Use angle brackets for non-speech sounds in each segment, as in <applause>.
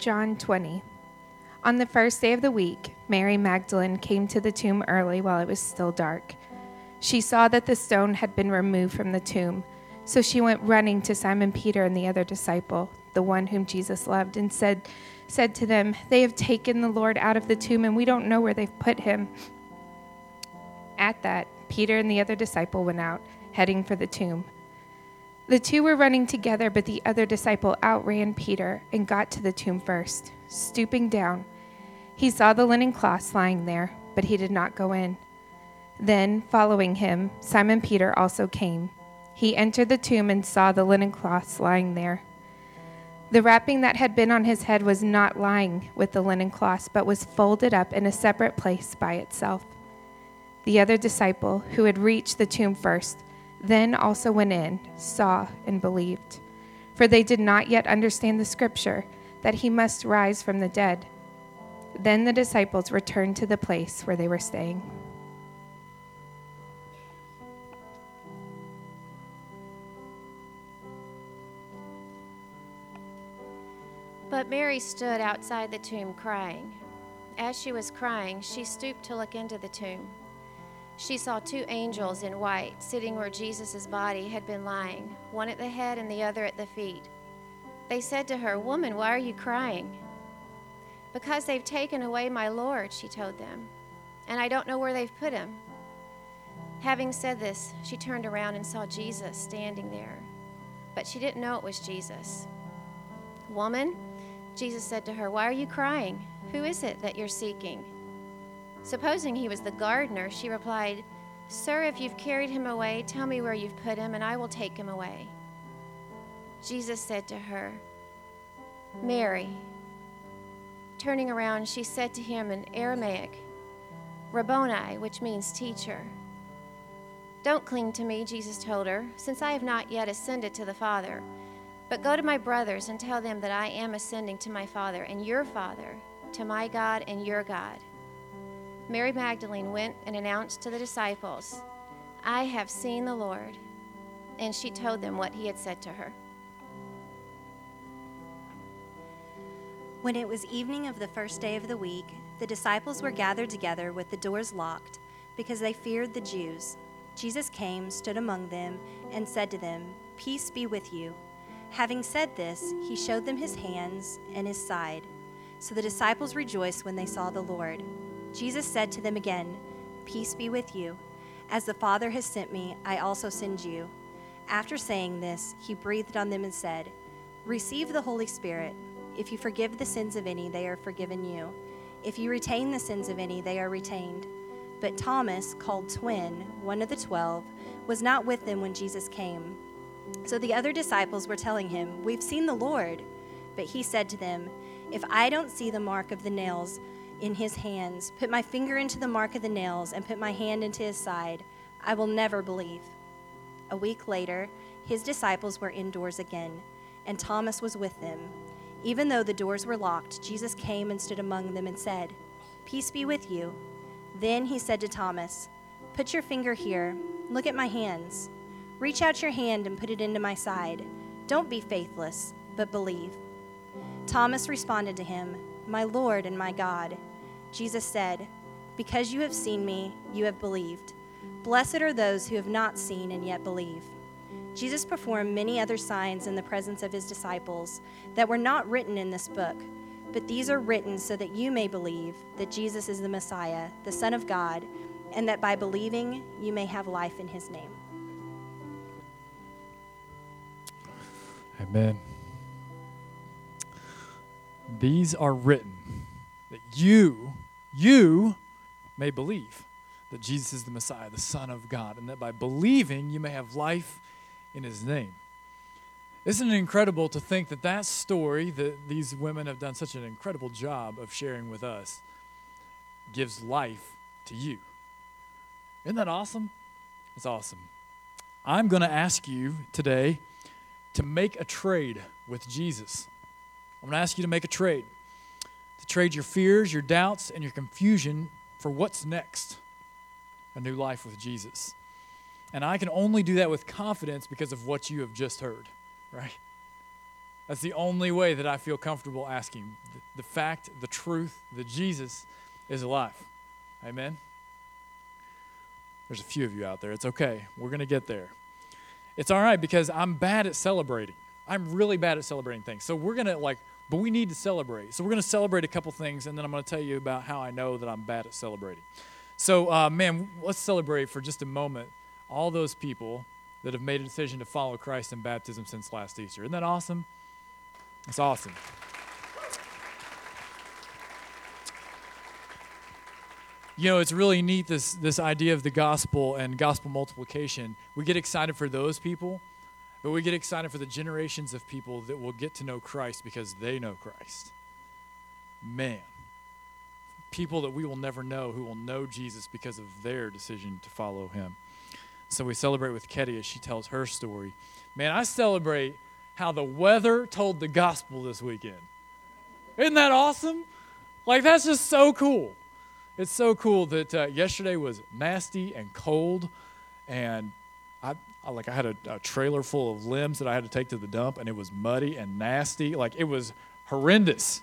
John 20. On the first day of the week, Mary Magdalene came to the tomb early while it was still dark. She saw that the stone had been removed from the tomb, so she went running to Simon Peter and the other disciple, the one whom Jesus loved, and said, said to them, They have taken the Lord out of the tomb, and we don't know where they've put him. At that, Peter and the other disciple went out, heading for the tomb. The two were running together, but the other disciple outran Peter and got to the tomb first. Stooping down, he saw the linen cloths lying there, but he did not go in. Then, following him, Simon Peter also came. He entered the tomb and saw the linen cloths lying there. The wrapping that had been on his head was not lying with the linen cloths, but was folded up in a separate place by itself. The other disciple, who had reached the tomb first, then also went in, saw, and believed. For they did not yet understand the scripture that he must rise from the dead. Then the disciples returned to the place where they were staying. But Mary stood outside the tomb crying. As she was crying, she stooped to look into the tomb she saw two angels in white sitting where Jesus' body had been lying, one at the head and the other at the feet. They said to her, Woman, why are you crying? Because they've taken away my Lord, she told them, and I don't know where they've put him. Having said this, she turned around and saw Jesus standing there, but she didn't know it was Jesus. Woman, Jesus said to her, Why are you crying? Who is it that you're seeking? Supposing he was the gardener, she replied, Sir, if you've carried him away, tell me where you've put him, and I will take him away. Jesus said to her, Mary. Turning around, she said to him in Aramaic, Rabboni, which means teacher. Don't cling to me, Jesus told her, since I have not yet ascended to the Father. But go to my brothers and tell them that I am ascending to my Father and your Father, to my God and your God. Mary Magdalene went and announced to the disciples, I have seen the Lord. And she told them what he had said to her. When it was evening of the first day of the week, the disciples were gathered together with the doors locked because they feared the Jews. Jesus came, stood among them, and said to them, Peace be with you. Having said this, he showed them his hands and his side. So the disciples rejoiced when they saw the Lord. Jesus said to them again, Peace be with you. As the Father has sent me, I also send you. After saying this, he breathed on them and said, Receive the Holy Spirit. If you forgive the sins of any, they are forgiven you. If you retain the sins of any, they are retained. But Thomas, called Twin, one of the twelve, was not with them when Jesus came. So the other disciples were telling him, We've seen the Lord. But he said to them, If I don't see the mark of the nails, in his hands, put my finger into the mark of the nails, and put my hand into his side, I will never believe. A week later, his disciples were indoors again, and Thomas was with them. Even though the doors were locked, Jesus came and stood among them and said, Peace be with you. Then he said to Thomas, Put your finger here, look at my hands. Reach out your hand and put it into my side. Don't be faithless, but believe. Thomas responded to him, My Lord and my God. Jesus said, Because you have seen me, you have believed. Blessed are those who have not seen and yet believe. Jesus performed many other signs in the presence of his disciples that were not written in this book, but these are written so that you may believe that Jesus is the Messiah, the Son of God, and that by believing you may have life in his name. Amen. These are written that you you may believe that Jesus is the Messiah, the Son of God, and that by believing you may have life in his name. Isn't it incredible to think that that story that these women have done such an incredible job of sharing with us gives life to you? Isn't that awesome? It's awesome. I'm going to ask you today to make a trade with Jesus. I'm going to ask you to make a trade to trade your fears, your doubts, and your confusion for what's next a new life with Jesus. And I can only do that with confidence because of what you have just heard, right? That's the only way that I feel comfortable asking the fact, the truth that Jesus is alive. Amen? There's a few of you out there. It's okay. We're going to get there. It's all right because I'm bad at celebrating. I'm really bad at celebrating things. So we're going to, like, but we need to celebrate. So we're going to celebrate a couple things, and then I'm going to tell you about how I know that I'm bad at celebrating. So, uh, man, let's celebrate for just a moment all those people that have made a decision to follow Christ in baptism since last Easter. Isn't that awesome? It's awesome. You know, it's really neat this this idea of the gospel and gospel multiplication. We get excited for those people, but we get excited for the generations of people that will get to know Christ because they know Christ. Man, people that we will never know who will know Jesus because of their decision to follow him. So we celebrate with Ketty as she tells her story. Man, I celebrate how the weather told the gospel this weekend. Isn't that awesome? Like, that's just so cool. It's so cool that uh, yesterday was nasty and cold, and I, I like I had a, a trailer full of limbs that I had to take to the dump, and it was muddy and nasty. Like it was horrendous.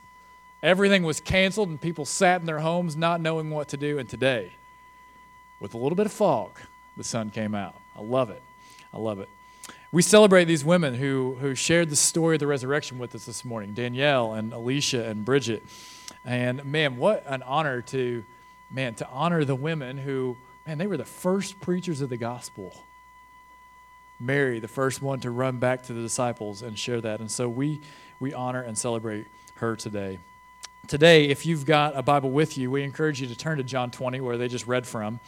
Everything was canceled, and people sat in their homes not knowing what to do. And today, with a little bit of fog, the sun came out. I love it. I love it. We celebrate these women who, who shared the story of the resurrection with us this morning Danielle and Alicia and Bridget. And man, what an honor to, man, to honor the women who, man, they were the first preachers of the gospel. Mary, the first one to run back to the disciples and share that. And so we, we honor and celebrate her today. Today, if you've got a Bible with you, we encourage you to turn to John 20, where they just read from.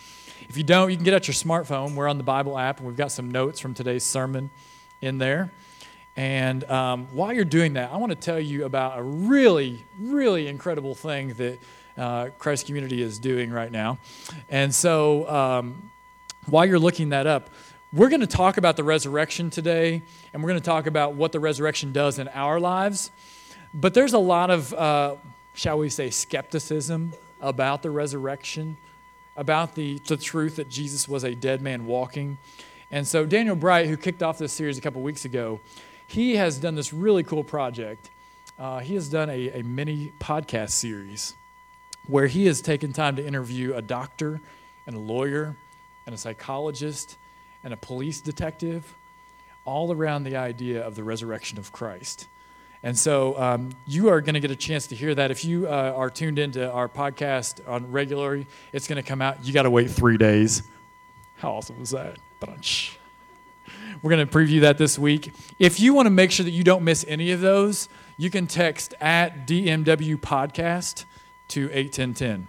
If you don't, you can get out your smartphone. We're on the Bible app, and we've got some notes from today's sermon in there. And um, while you're doing that, I want to tell you about a really, really incredible thing that uh, Christ Community is doing right now. And so um, while you're looking that up, we're going to talk about the resurrection today, and we're going to talk about what the resurrection does in our lives. But there's a lot of, uh, shall we say, skepticism about the resurrection about the, the truth that Jesus was a dead man walking. And so, Daniel Bright, who kicked off this series a couple weeks ago, he has done this really cool project. Uh, he has done a, a mini podcast series where he has taken time to interview a doctor and a lawyer and a psychologist and a police detective all around the idea of the resurrection of Christ. And so um, you are going to get a chance to hear that. If you uh, are tuned into our podcast on regularly, it's going to come out. You got to wait three days. How awesome is that? We're going to preview that this week. If you want to make sure that you don't miss any of those, you can text at DMW Podcast to 81010.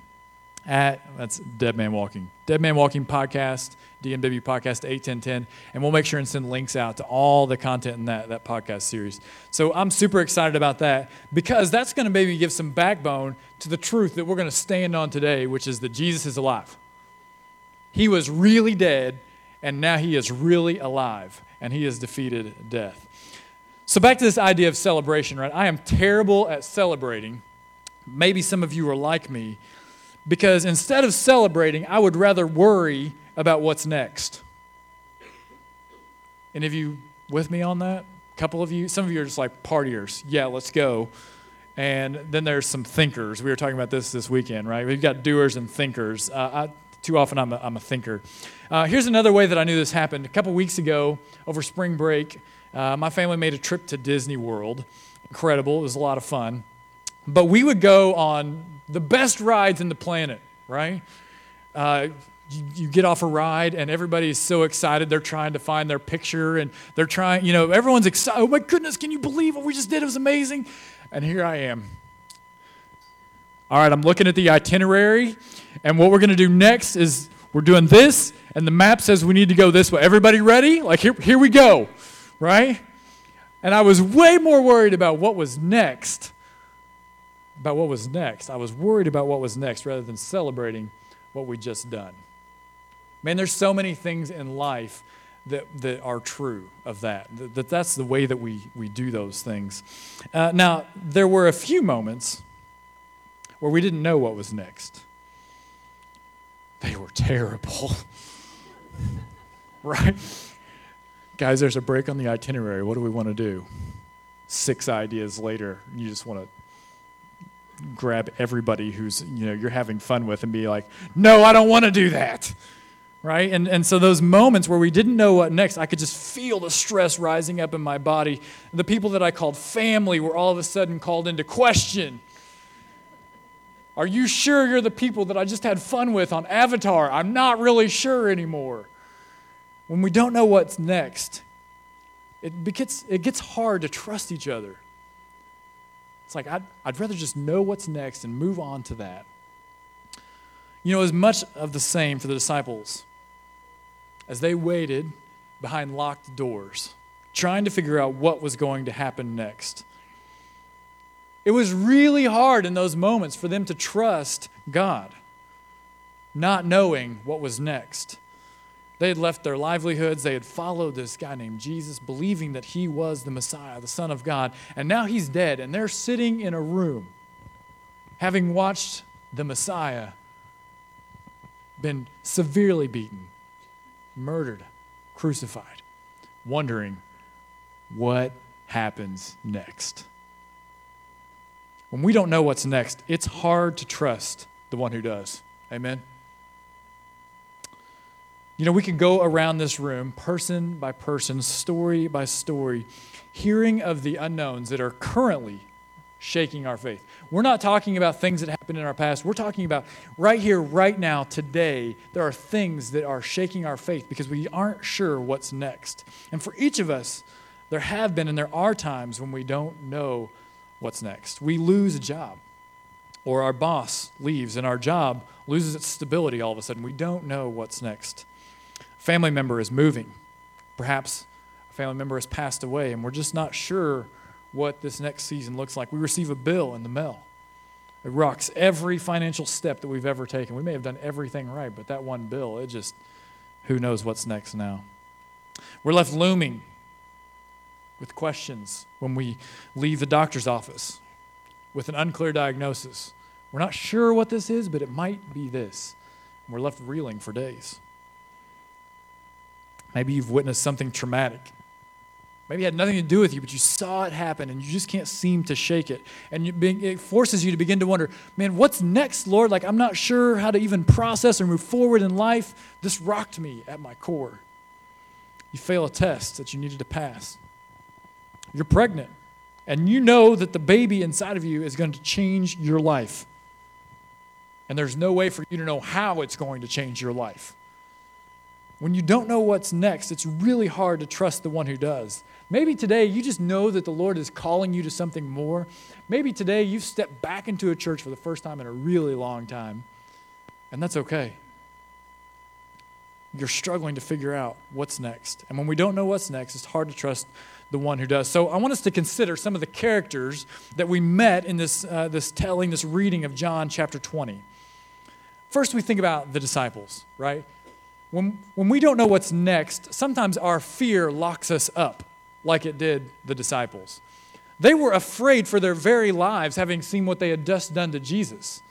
At, that's Dead Man Walking. Dead Man Walking Podcast DMW Podcast 81010, and we'll make sure and send links out to all the content in that, that podcast series. So I'm super excited about that because that's going to maybe give some backbone to the truth that we're going to stand on today, which is that Jesus is alive. He was really dead, and now he is really alive, and he has defeated death. So back to this idea of celebration, right? I am terrible at celebrating. Maybe some of you are like me because instead of celebrating, I would rather worry about what's next. Any of you with me on that? A couple of you? Some of you are just like partiers. Yeah, let's go. And then there's some thinkers. We were talking about this this weekend, right? We've got doers and thinkers. Uh, I, too often I'm a, I'm a thinker. Uh, here's another way that I knew this happened. A couple weeks ago, over spring break, uh, my family made a trip to Disney World. Incredible. It was a lot of fun. But we would go on the best rides in the planet, right? Uh, you, get off a ride and everybody is so excited. They're trying to find their picture and they're trying you know everyone's excited oh my goodness can you believe what we just did? It was amazing. And here i am. All right i'm looking at the itinerary and what we're going to do next is we're doing this and the map says we need to go this way. Everybody ready? Like here, here we go right? And i was way more worried about what was next about what was next. I was worried about what was next rather than celebrating what we just done Man, there's so many things in life that, that are true of that, that, that that's the way that we, we do those things. Uh, now, there were a few moments where we didn't know what was next. They were terrible. <laughs> right? Guys, there's a break on the itinerary. What do we want to do? Six ideas later, you just want to grab everybody who's you know you're having fun with and be like, "No, I don't want to do that." Right? And and so those moments where we didn't know what next, I could just feel the stress rising up in my body. The people that I called family were all of a sudden called into question. Are you sure you're the people that I just had fun with on Avatar? I'm not really sure anymore. When we don't know what's next, it gets, it gets hard to trust each other. It's like, I'd, I'd rather just know what's next and move on to that. You know, as much of the same for the disciples as they waited behind locked doors, trying to figure out what was going to happen next. It was really hard in those moments for them to trust God, not knowing what was next. They had left their livelihoods. They had followed this guy named Jesus, believing that he was the Messiah, the Son of God. And now he's dead, and they're sitting in a room, having watched the Messiah been severely beaten, murdered, crucified, wondering what happens next. When we don't know what's next, it's hard to trust the one who does. Amen. You know, we can go around this room, person by person, story by story, hearing of the unknowns that are currently shaking our faith. We're not talking about things that happened in our past. We're talking about right here, right now, today, there are things that are shaking our faith because we aren't sure what's next. And for each of us, there have been and there are times when we don't know what's next. We lose a job, or our boss leaves and our job loses its stability all of a sudden. We don't know what's next A family member is moving. Perhaps a family member has passed away, and we're just not sure what this next season looks like. We receive a bill in the mail. It rocks every financial step that we've ever taken. We may have done everything right, but that one bill, it just, who knows what's next now. We're left looming with questions when we leave the doctor's office with an unclear diagnosis. We're not sure what this is, but it might be this. we're left reeling for days. Maybe you've witnessed something traumatic. Maybe it had nothing to do with you, but you saw it happen and you just can't seem to shake it. And it forces you to begin to wonder, man, what's next, Lord? Like, I'm not sure how to even process or move forward in life. This rocked me at my core. You fail a test that you needed to pass. You're pregnant, and you know that the baby inside of you is going to change your life. And there's no way for you to know how it's going to change your life. When you don't know what's next, it's really hard to trust the one who does. Maybe today you just know that the Lord is calling you to something more. Maybe today you've stepped back into a church for the first time in a really long time, and that's okay. You're struggling to figure out what's next. And when we don't know what's next, it's hard to trust the one who does. So I want us to consider some of the characters that we met in this, uh, this telling, this reading of John chapter 20. First, we think about the disciples, right? When, when we don't know what's next, sometimes our fear locks us up, like it did the disciples. They were afraid for their very lives, having seen what they had just done to Jesus.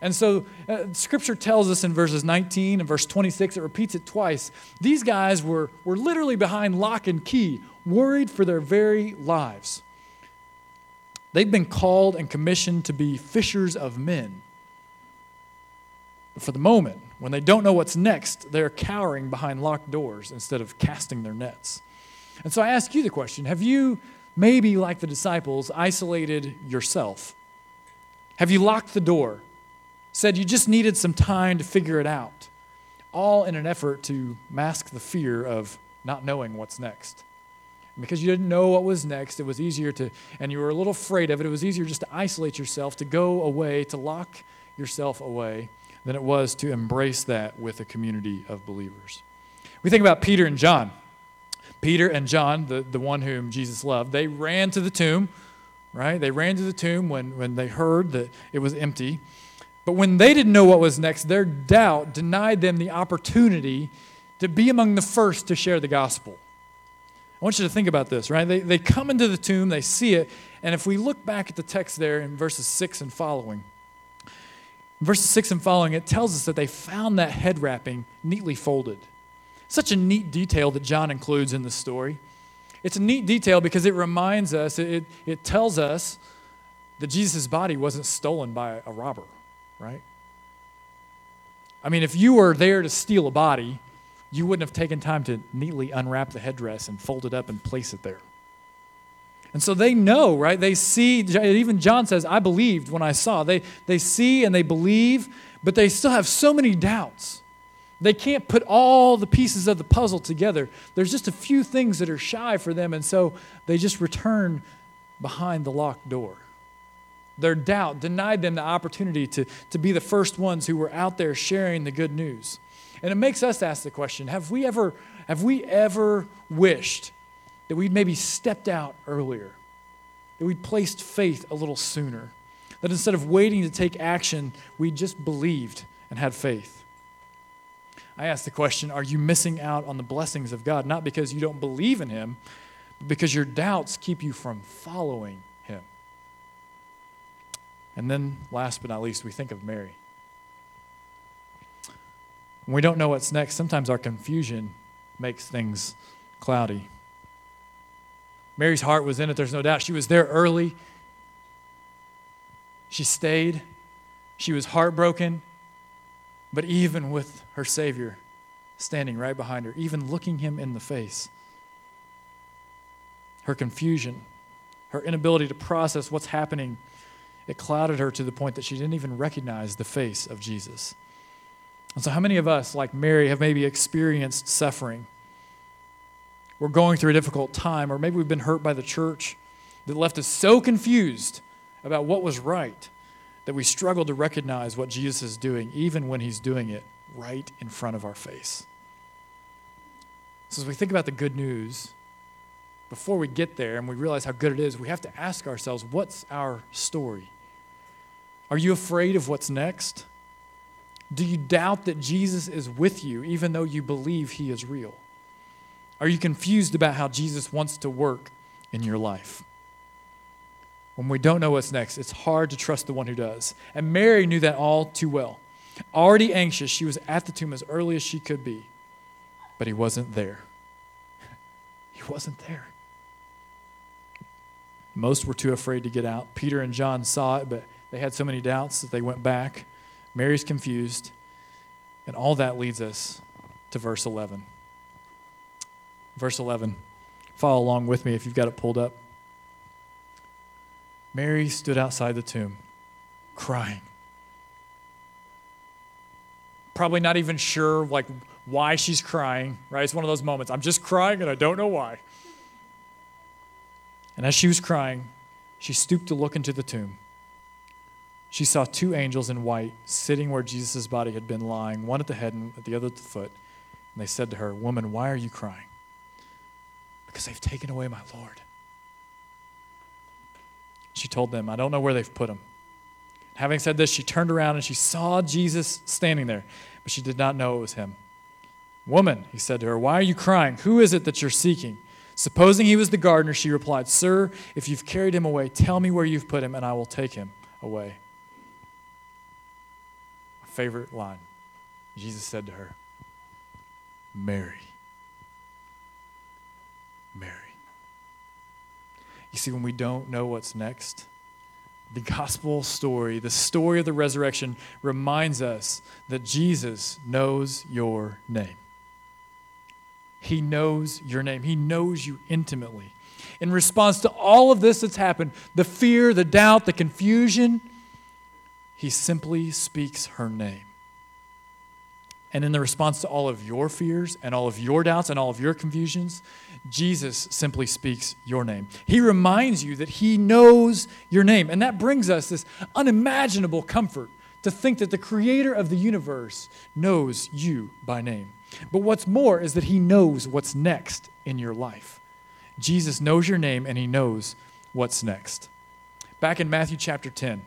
And so, uh, scripture tells us in verses 19 and verse 26, it repeats it twice. These guys were, were literally behind lock and key, worried for their very lives. They've been called and commissioned to be fishers of men. But for the moment, when they don't know what's next, they're cowering behind locked doors instead of casting their nets. And so I ask you the question have you, maybe like the disciples, isolated yourself? Have you locked the door? Said you just needed some time to figure it out, all in an effort to mask the fear of not knowing what's next. Because you didn't know what was next, it was easier to, and you were a little afraid of it, it was easier just to isolate yourself, to go away, to lock yourself away than it was to embrace that with a community of believers. We think about Peter and John. Peter and John, the, the one whom Jesus loved, they ran to the tomb, right? They ran to the tomb when, when they heard that it was empty. But when they didn't know what was next, their doubt denied them the opportunity to be among the first to share the gospel. I want you to think about this, right? They, they come into the tomb, they see it, and if we look back at the text there in verses 6 and following, verses 6 and following, it tells us that they found that head wrapping neatly folded. Such a neat detail that John includes in the story. It's a neat detail because it reminds us, it, it tells us that Jesus' body wasn't stolen by a robber, right? I mean, if you were there to steal a body, you wouldn't have taken time to neatly unwrap the headdress and fold it up and place it there. And so they know, right? They see, even John says, I believed when I saw. They, they see and they believe, but they still have so many doubts. They can't put all the pieces of the puzzle together. There's just a few things that are shy for them, and so they just return behind the locked door. Their doubt denied them the opportunity to, to be the first ones who were out there sharing the good news. And it makes us ask the question have we ever, have we ever wished that we'd maybe stepped out earlier, that we'd placed faith a little sooner, that instead of waiting to take action, we just believed and had faith? I ask the question are you missing out on the blessings of God, not because you don't believe in Him, but because your doubts keep you from following Him? And then, last but not least, we think of Mary. When we don't know what's next, sometimes our confusion makes things cloudy. Mary's heart was in it, there's no doubt. She was there early. She stayed. She was heartbroken. But even with her Savior standing right behind her, even looking him in the face, her confusion, her inability to process what's happening, it clouded her to the point that she didn't even recognize the face of Jesus. And so, how many of us, like Mary, have maybe experienced suffering? We're going through a difficult time, or maybe we've been hurt by the church that left us so confused about what was right that we struggle to recognize what Jesus is doing, even when he's doing it right in front of our face. So, as we think about the good news, before we get there and we realize how good it is, we have to ask ourselves what's our story? Are you afraid of what's next? Do you doubt that Jesus is with you, even though you believe he is real? Are you confused about how Jesus wants to work in your life? When we don't know what's next, it's hard to trust the one who does. And Mary knew that all too well. Already anxious, she was at the tomb as early as she could be, but he wasn't there. <laughs> He wasn't there. Most were too afraid to get out. Peter and John saw it, but they had so many doubts that they went back. Mary's confused. And all that leads us to verse 11. Verse 11. Follow along with me if you've got it pulled up. Mary stood outside the tomb, crying. Probably not even sure like why she's crying, right? It's one of those moments. I'm just crying and I don't know why. And as she was crying, she stooped to look into the tomb. She saw two angels in white sitting where Jesus' body had been lying, one at the head and the other at the foot. And they said to her, Woman, why are you crying? Because they've taken away my Lord. She told them, I don't know where they've put him. Having said this, she turned around and she saw Jesus standing there, but she did not know it was him. Woman, he said to her, why are you crying? Who is it that you're seeking? Supposing he was the gardener, she replied, Sir, if you've carried him away, tell me where you've put him, and I will take him away A favorite line. Jesus said to her, Mary. Mary. You see, when we don't know what's next, the gospel story, the story of the resurrection, reminds us that Jesus knows your name. He knows your name, He knows you intimately. In response to all of this that's happened the fear, the doubt, the confusion he simply speaks her name. And in the response to all of your fears and all of your doubts and all of your confusions, Jesus simply speaks your name. He reminds you that He knows your name. And that brings us this unimaginable comfort to think that the Creator of the universe knows you by name. But what's more is that He knows what's next in your life. Jesus knows your name and He knows what's next. Back in Matthew chapter 10,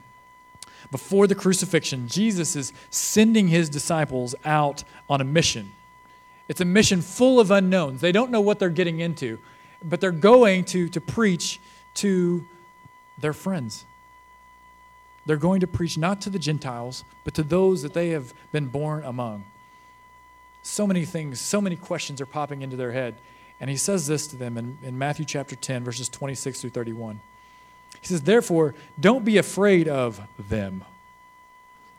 before the crucifixion, Jesus is sending his disciples out on a mission. It's a mission full of unknowns. They don't know what they're getting into, but they're going to, to preach to their friends. They're going to preach not to the Gentiles, but to those that they have been born among. So many things, so many questions are popping into their head. And he says this to them in, in Matthew chapter 10, verses 26 through 31. He says, Therefore, don't be afraid of them.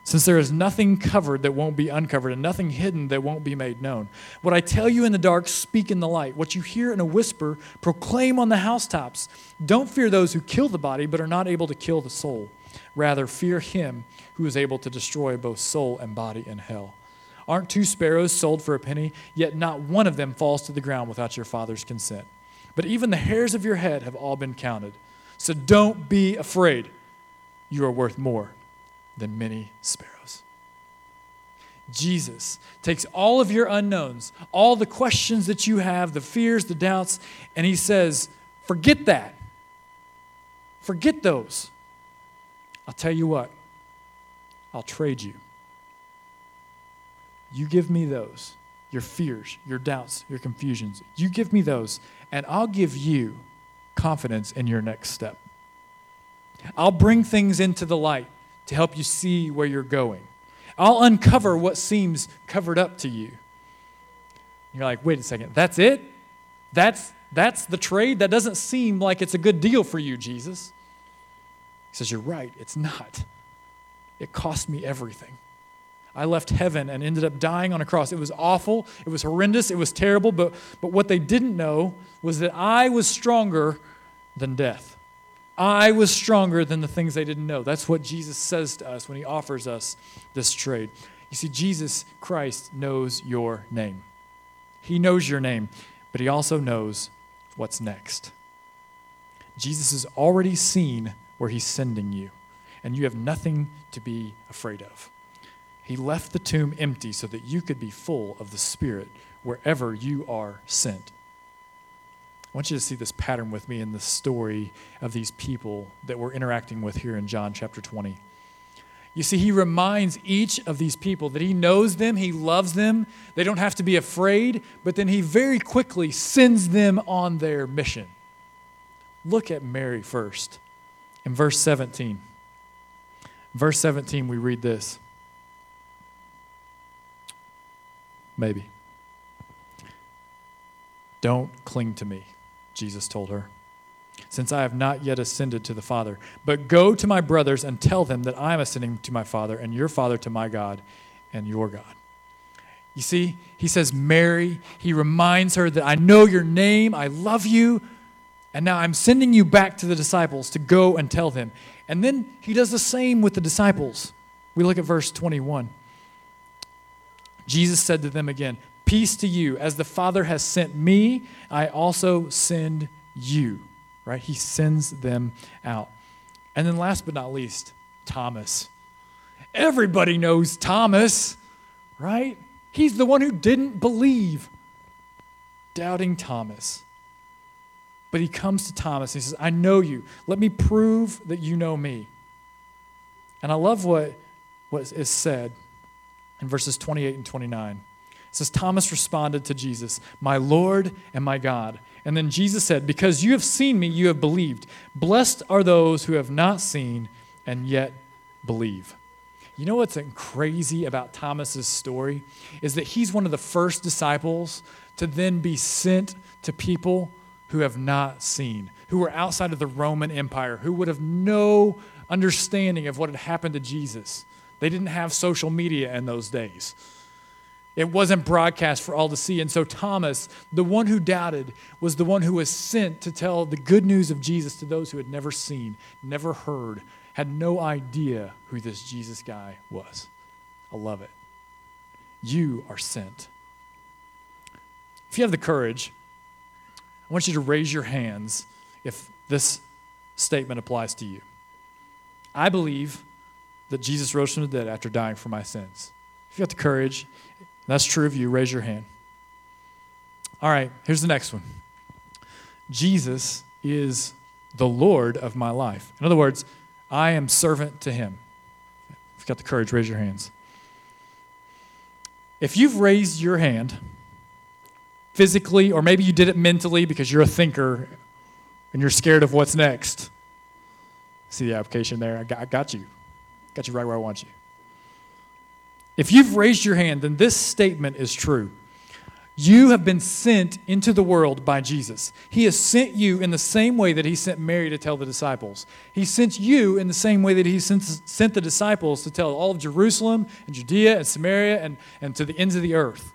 Since there is nothing covered that won't be uncovered, and nothing hidden that won't be made known. What I tell you in the dark, speak in the light. What you hear in a whisper, proclaim on the housetops. Don't fear those who kill the body, but are not able to kill the soul. Rather, fear him who is able to destroy both soul and body in hell. Aren't two sparrows sold for a penny? Yet not one of them falls to the ground without your Father's consent. But even the hairs of your head have all been counted. So don't be afraid. You are worth more than many sparrows. Jesus takes all of your unknowns, all the questions that you have, the fears, the doubts, and he says, Forget that. Forget those. I'll tell you what, I'll trade you. You give me those, your fears, your doubts, your confusions. You give me those, and I'll give you confidence in your next step. I'll bring things into the light to help you see where you're going. I'll uncover what seems covered up to you. You're like, wait a second, that's it? That's, that's the trade? That doesn't seem like it's a good deal for you, Jesus. He says, You're right, it's not. It cost me everything. I left heaven and ended up dying on a cross. It was awful, it was horrendous, it was terrible, but, but what they didn't know was that I was stronger than death. I was stronger than the things they didn't know. That's what Jesus says to us when he offers us this trade. You see, Jesus Christ knows your name. He knows your name, but he also knows what's next. Jesus has already seen where he's sending you, and you have nothing to be afraid of. He left the tomb empty so that you could be full of the Spirit wherever you are sent. I want you to see this pattern with me in the story of these people that we're interacting with here in John chapter 20. You see, he reminds each of these people that he knows them, he loves them, they don't have to be afraid, but then he very quickly sends them on their mission. Look at Mary first in verse 17. Verse 17, we read this. Maybe. Don't cling to me. Jesus told her, since I have not yet ascended to the Father. But go to my brothers and tell them that I am ascending to my Father and your Father to my God and your God. You see, he says, Mary, he reminds her that I know your name, I love you, and now I'm sending you back to the disciples to go and tell them. And then he does the same with the disciples. We look at verse 21. Jesus said to them again, Peace to you. As the Father has sent me, I also send you. Right? He sends them out. And then, last but not least, Thomas. Everybody knows Thomas, right? He's the one who didn't believe. Doubting Thomas. But he comes to Thomas and he says, I know you. Let me prove that you know me. And I love what, what is said in verses 28 and 29. It says, Thomas responded to Jesus, My Lord and my God. And then Jesus said, Because you have seen me, you have believed. Blessed are those who have not seen and yet believe. You know what's crazy about Thomas's story is that he's one of the first disciples to then be sent to people who have not seen, who were outside of the Roman Empire, who would have no understanding of what had happened to Jesus. They didn't have social media in those days. It wasn't broadcast for all to see. And so Thomas, the one who doubted, was the one who was sent to tell the good news of Jesus to those who had never seen, never heard, had no idea who this Jesus guy was. I love it. You are sent. If you have the courage, I want you to raise your hands if this statement applies to you. I believe that Jesus rose from the dead after dying for my sins. If you got the courage, that's true of you. Raise your hand. All right, here's the next one Jesus is the Lord of my life. In other words, I am servant to him. If you've got the courage, raise your hands. If you've raised your hand physically, or maybe you did it mentally because you're a thinker and you're scared of what's next, see the application there? I got, I got you. Got you right where I want you. If you've raised your hand, then this statement is true. You have been sent into the world by Jesus. He has sent you in the same way that he sent Mary to tell the disciples. He sent you in the same way that he sent, the disciples to tell all of Jerusalem and Judea and Samaria and, and to the ends of the earth.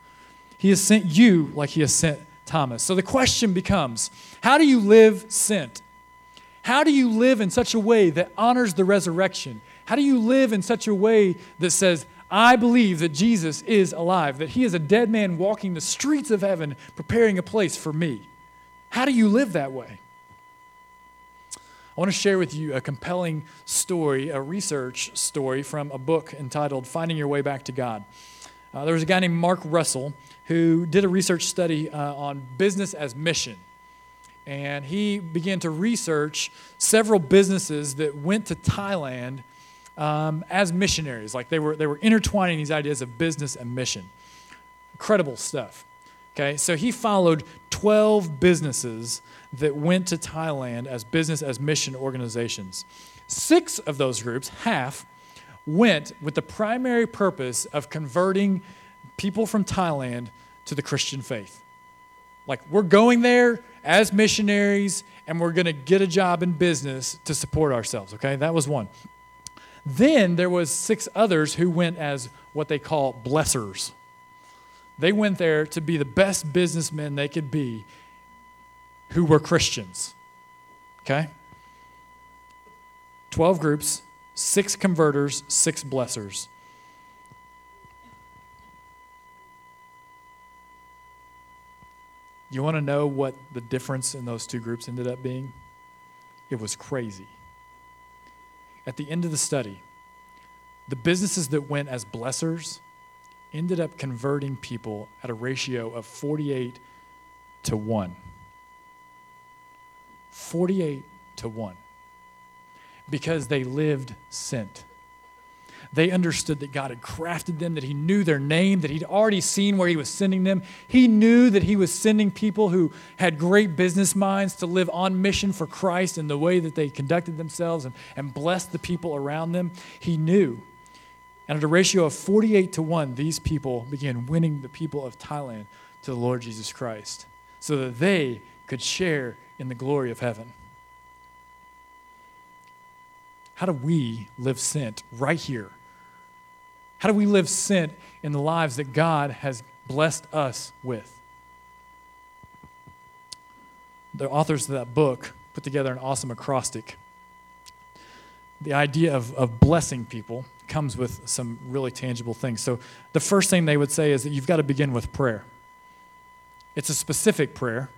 He has sent you like he has sent Thomas. So the question becomes how do you live sent? How do you live in such a way that honors the resurrection? How do you live in such a way that says, I believe that Jesus is alive, that he is a dead man walking the streets of heaven, preparing a place for me. How do you live that way? I want to share with you a compelling story, a research story from a book entitled Finding Your Way Back to God. Uh, there was a guy named Mark Russell who did a research study uh, on business as mission. And he began to research several businesses that went to Thailand um, as missionaries. Like they were, they were intertwining these ideas of business and mission. Incredible stuff. Okay, so he followed 12 businesses that went to Thailand as business as mission organizations. Six of those groups, half, went with the primary purpose of converting people from Thailand to the Christian faith. Like, we're going there as missionaries and we're going to get a job in business to support ourselves, okay? That was one. Then there was six others who went as what they call blessers. They went there to be the best businessmen they could be who were Christians. Okay? 12 groups, six converters, six blessers. You want to know what the difference in those two groups ended up being? It was crazy at the end of the study, the businesses that went as blessers ended up converting people at a ratio of 48 to 1. 48 to 1. Because they lived sent. They understood that God had crafted them, that He knew their name, that He'd already seen where He was sending them. He knew that He was sending people who had great business minds to live on mission for Christ in the way that they conducted themselves and, and blessed the people around them. He knew. And at a ratio of 48 to 1, these people began winning the people of Thailand to the Lord Jesus Christ so that they could share in the glory of heaven. How do we live sent right here how do we live sent in the lives that God has blessed us with? The authors of that book put together an awesome acrostic. The idea of, of blessing people comes with some really tangible things. So, the first thing they would say is that you've got to begin with prayer. It's a specific prayer.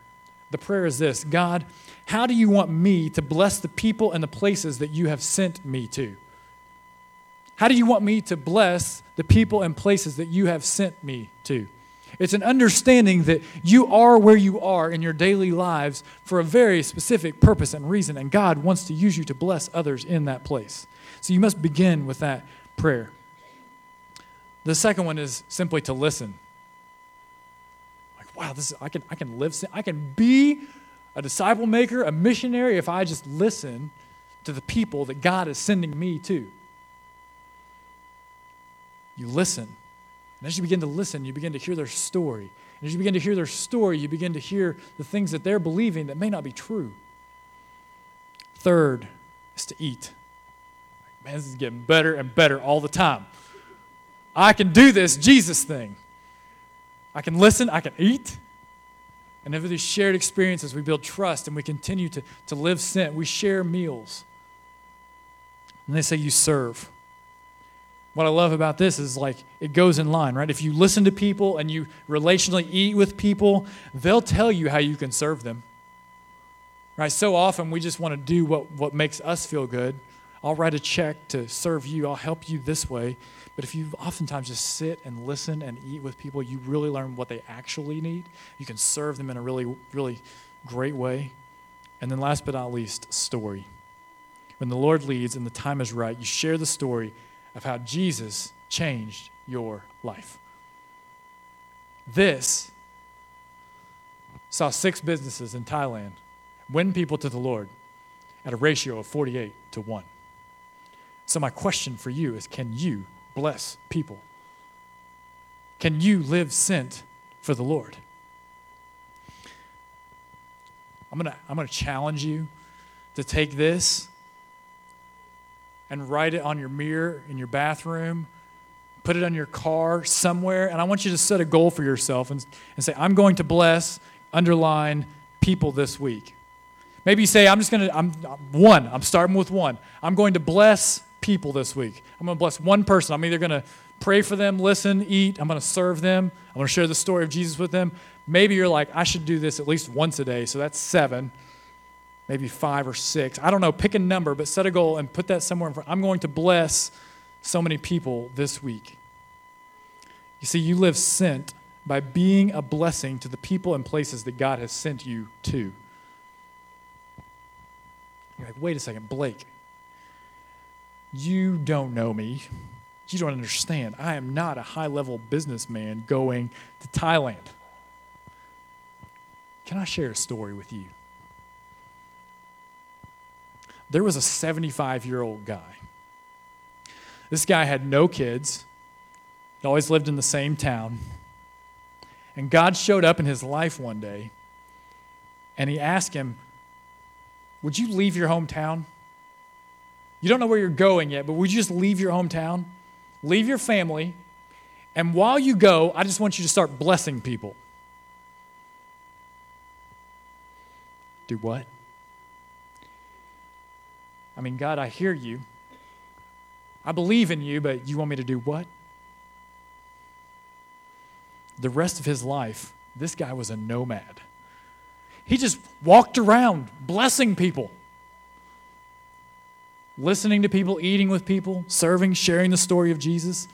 The prayer is this God, how do you want me to bless the people and the places that you have sent me to? How do you want me to bless the people and places that you have sent me to? It's an understanding that you are where you are in your daily lives for a very specific purpose and reason, and God wants to use you to bless others in that place. So you must begin with that prayer. The second one is simply to listen. Like, wow, this is, I can I can live I can be a disciple maker, a missionary if I just listen to the people that God is sending me to. You listen. And as you begin to listen, you begin to hear their story. And as you begin to hear their story, you begin to hear the things that they're believing that may not be true. Third is to eat. Man, this is getting better and better all the time. I can do this Jesus thing. I can listen, I can eat. And over these shared experiences, we build trust and we continue to, to live sent. We share meals. And they say, You serve what I love about this is like it goes in line, right? If you listen to people and you relationally eat with people, they'll tell you how you can serve them. Right? So often we just want to do what, what makes us feel good. I'll write a check to serve you, I'll help you this way. But if you oftentimes just sit and listen and eat with people, you really learn what they actually need. You can serve them in a really, really great way. And then last but not least, story. When the Lord leads and the time is right, you share the story of how Jesus changed your life. This saw six businesses in Thailand win people to the Lord at a ratio of 48 to 1. So, my question for you is can you bless people? Can you live sent for the Lord? I'm going to I'm going to challenge you to take this and write it on your mirror in your bathroom, put it on your car somewhere, and I want you to set a goal for yourself and, and say, I'm going to bless, underline, people this week. Maybe you say, I'm just going to, I'm one, I'm starting with one. I'm going to bless people this week. I'm going to bless one person. I'm either going to pray for them, listen, eat. I'm going to serve them. I'm going to share the story of Jesus with them. Maybe you're like, I should do this at least once a day. So that's seven, maybe five or six. I don't know. Pick a number, but set a goal and put that somewhere in front. I'm going to bless so many people this week. You see, you live sent by being a blessing to the people and places that God has sent you to. You're like, wait a second, Blake, you don't know me. You don't understand. I am not a high level businessman going to Thailand. Can I share a story with you? There was a 75 year old guy. This guy had no kids, he always lived in the same town. And God showed up in his life one day and he asked him, Would you leave your hometown? You don't know where you're going yet, but would you just leave your hometown? Leave your family. And while you go, I just want you to start blessing people. Do what? I mean, God, I hear you. I believe in you, but you want me to do what? The rest of his life, this guy was a nomad. He just walked around blessing people, listening to people, eating with people, serving, sharing the story of Jesus.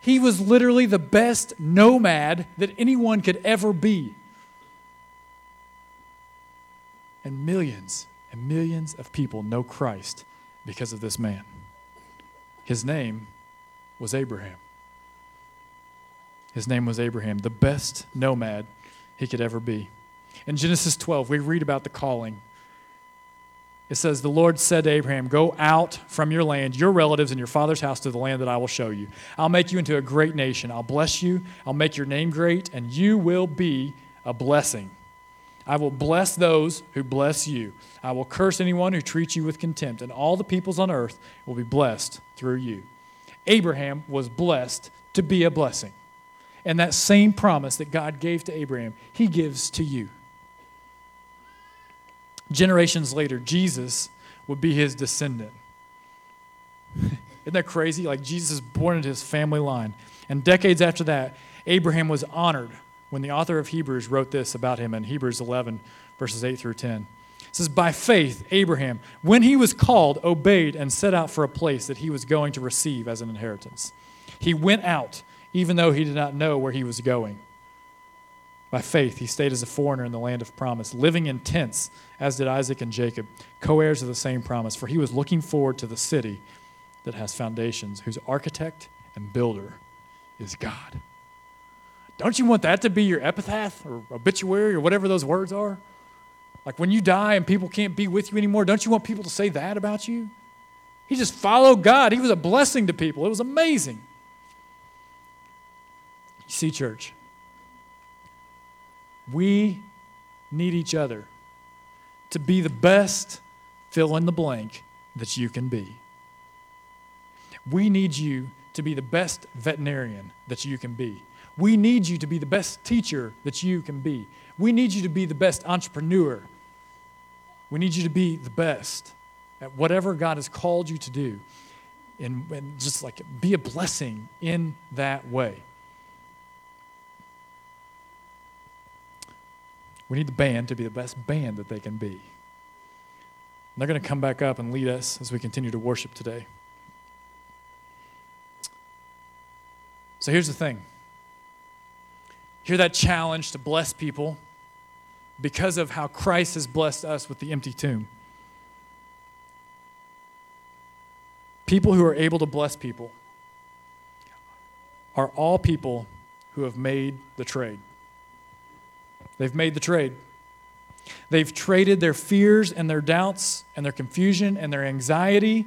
He was literally the best nomad that anyone could ever be. And millions and millions of people know Christ because of this man. His name was Abraham. His name was Abraham, the best nomad he could ever be. In Genesis 12, we read about the calling. It says, The Lord said to Abraham, Go out from your land, your relatives, and your father's house to the land that I will show you. I'll make you into a great nation. I'll bless you. I'll make your name great, and you will be a blessing. I will bless those who bless you. I will curse anyone who treats you with contempt, and all the peoples on earth will be blessed through you. Abraham was blessed to be a blessing. And that same promise that God gave to Abraham, he gives to you. Generations later, Jesus would be his descendant. <laughs> Isn't that crazy? Like Jesus is born into his family line. And decades after that, Abraham was honored when the author of Hebrews wrote this about him in Hebrews 11, verses 8 through 10. It says, By faith, Abraham, when he was called, obeyed and set out for a place that he was going to receive as an inheritance. He went out, even though he did not know where he was going. By faith, he stayed as a foreigner in the land of promise, living in tents, as did Isaac and Jacob, co heirs of the same promise, for he was looking forward to the city that has foundations, whose architect and builder is God. Don't you want that to be your epitaph or obituary or whatever those words are? Like when you die and people can't be with you anymore, don't you want people to say that about you? He just followed God. He was a blessing to people. It was amazing. You see, church, we need each other to be the best fill in the blank that you can be. We need you to be the best veterinarian that you can be. We need you to be the best teacher that you can be. We need you to be the best entrepreneur. We need you to be the best at whatever God has called you to do. And, and just like be a blessing in that way. We need the band to be the best band that they can be. And they're going to come back up and lead us as we continue to worship today. So here's the thing hear that challenge to bless people because of how Christ has blessed us with the empty tomb. People who are able to bless people are all people who have made the trade. They've made the trade. They've traded their fears and their doubts and their confusion and their anxiety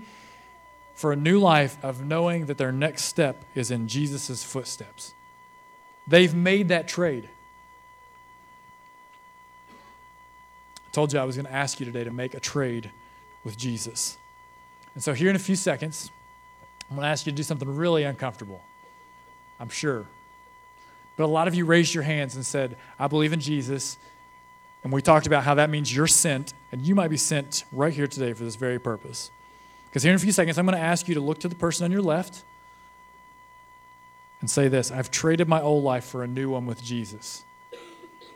for a new life of knowing that their next step is in Jesus' footsteps. They've made that trade. I told you I was going to ask you today to make a trade with Jesus. And so, here in a few seconds, I'm going to ask you to do something really uncomfortable. I'm sure. But a lot of you raised your hands and said, I believe in Jesus. And we talked about how that means you're sent, and you might be sent right here today for this very purpose. Because here in a few seconds, I'm going to ask you to look to the person on your left and say this I've traded my old life for a new one with Jesus.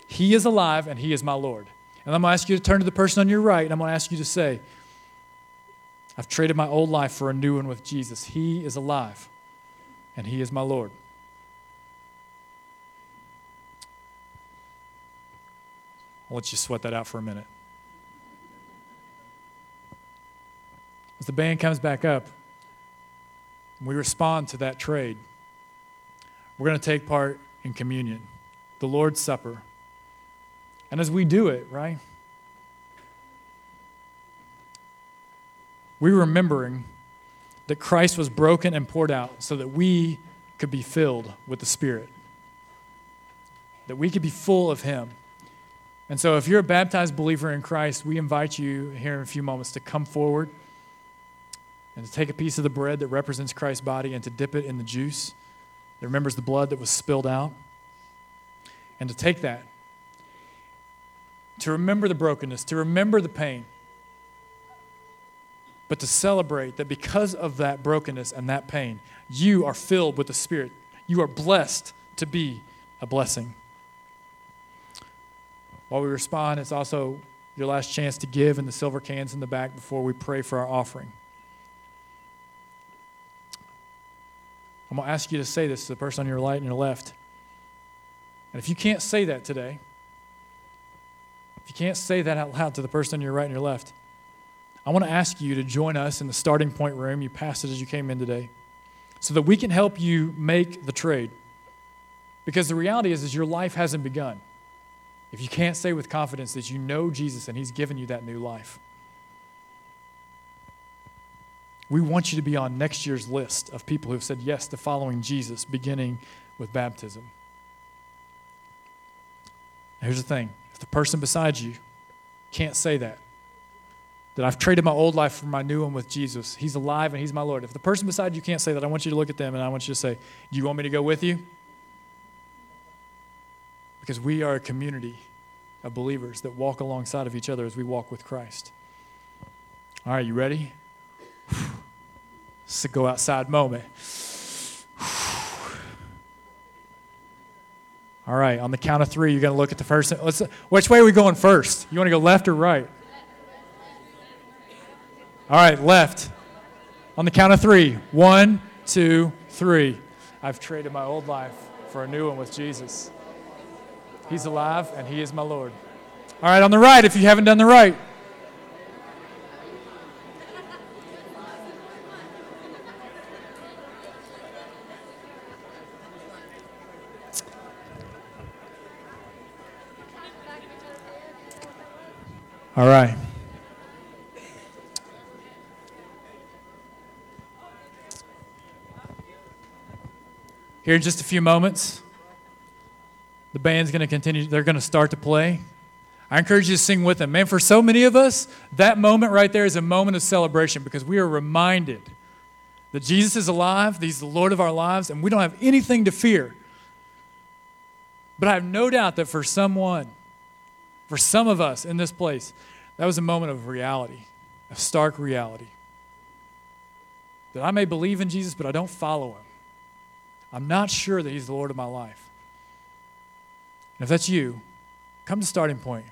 He is alive, and He is my Lord. And I'm going to ask you to turn to the person on your right, and I'm going to ask you to say, I've traded my old life for a new one with Jesus. He is alive, and He is my Lord. I'll let you sweat that out for a minute. As the band comes back up, we respond to that trade. We're going to take part in communion, the Lord's Supper. And as we do it, right, we're remembering that Christ was broken and poured out so that we could be filled with the Spirit, that we could be full of Him. And so, if you're a baptized believer in Christ, we invite you here in a few moments to come forward and to take a piece of the bread that represents Christ's body and to dip it in the juice that remembers the blood that was spilled out. And to take that, to remember the brokenness, to remember the pain, but to celebrate that because of that brokenness and that pain, you are filled with the Spirit. You are blessed to be a blessing. While we respond, it's also your last chance to give in the silver cans in the back before we pray for our offering. I'm going to ask you to say this to the person on your right and your left. And if you can't say that today, if you can't say that out loud to the person on your right and your left, I want to ask you to join us in the starting point room. You passed it as you came in today so that we can help you make the trade. Because the reality is, is your life hasn't begun if you can't say with confidence that you know Jesus and He's given you that new life. We want you to be on next year's list of people who have said yes to following Jesus, beginning with baptism. Here's the thing if the person beside you can't say that, that I've traded my old life for my new one with Jesus, He's alive and He's my Lord. If the person beside you can't say that, I want you to look at them and I want you to say, Do you want me to go with you? Because we are a community of believers that walk alongside of each other as we walk with Christ. All right, you ready? It's a go outside moment. All right, on the count of three, you're going to look at the first. Let's, which way are we going first? You want to go left or right? All right, left. On the count of three. One, two, three. I've traded my old life for a new one with Jesus. He's alive and He is my Lord. All right, on the right, if you haven't done the right. All right. Here in just a few moments, the band's going to continue, they're going to start to play. I encourage you to sing with them. Man, for so many of us, that moment right there is a moment of celebration because we are reminded that Jesus is alive, He's the Lord of our lives, and we don't have anything to fear. But I have no doubt that for someone, for some of us in this place, that was a moment of reality, a stark reality. That I may believe in Jesus, but I don't follow him. I'm not sure that he's the Lord of my life. And if that's you, come to starting point.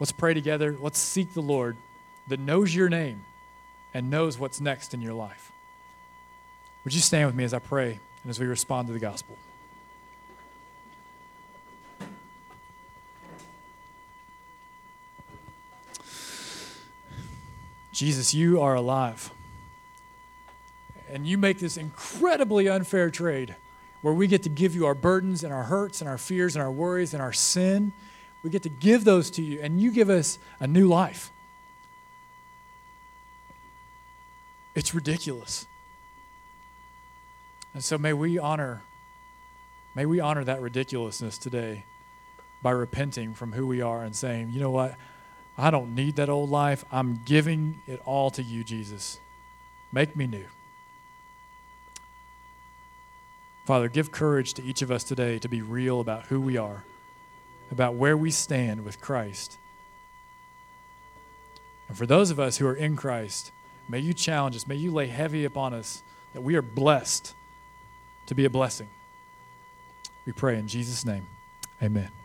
Let's pray together. Let's seek the Lord that knows your name and knows what's next in your life. Would you stand with me as I pray and as we respond to the gospel? Jesus, you are alive. And you make this incredibly unfair trade where we get to give you our burdens and our hurts and our fears and our worries and our sin. We get to give those to you, and you give us a new life. It's ridiculous. And so may we honor may we honor that ridiculousness today by repenting from who we are and saying, you know what? I don't need that old life. I'm giving it all to you, Jesus. Make me new. Father, give courage to each of us today to be real about who we are, about where we stand with Christ. And for those of us who are in Christ, may you challenge us, may you lay heavy upon us that we are blessed to be a blessing. We pray in Jesus' name. Amen.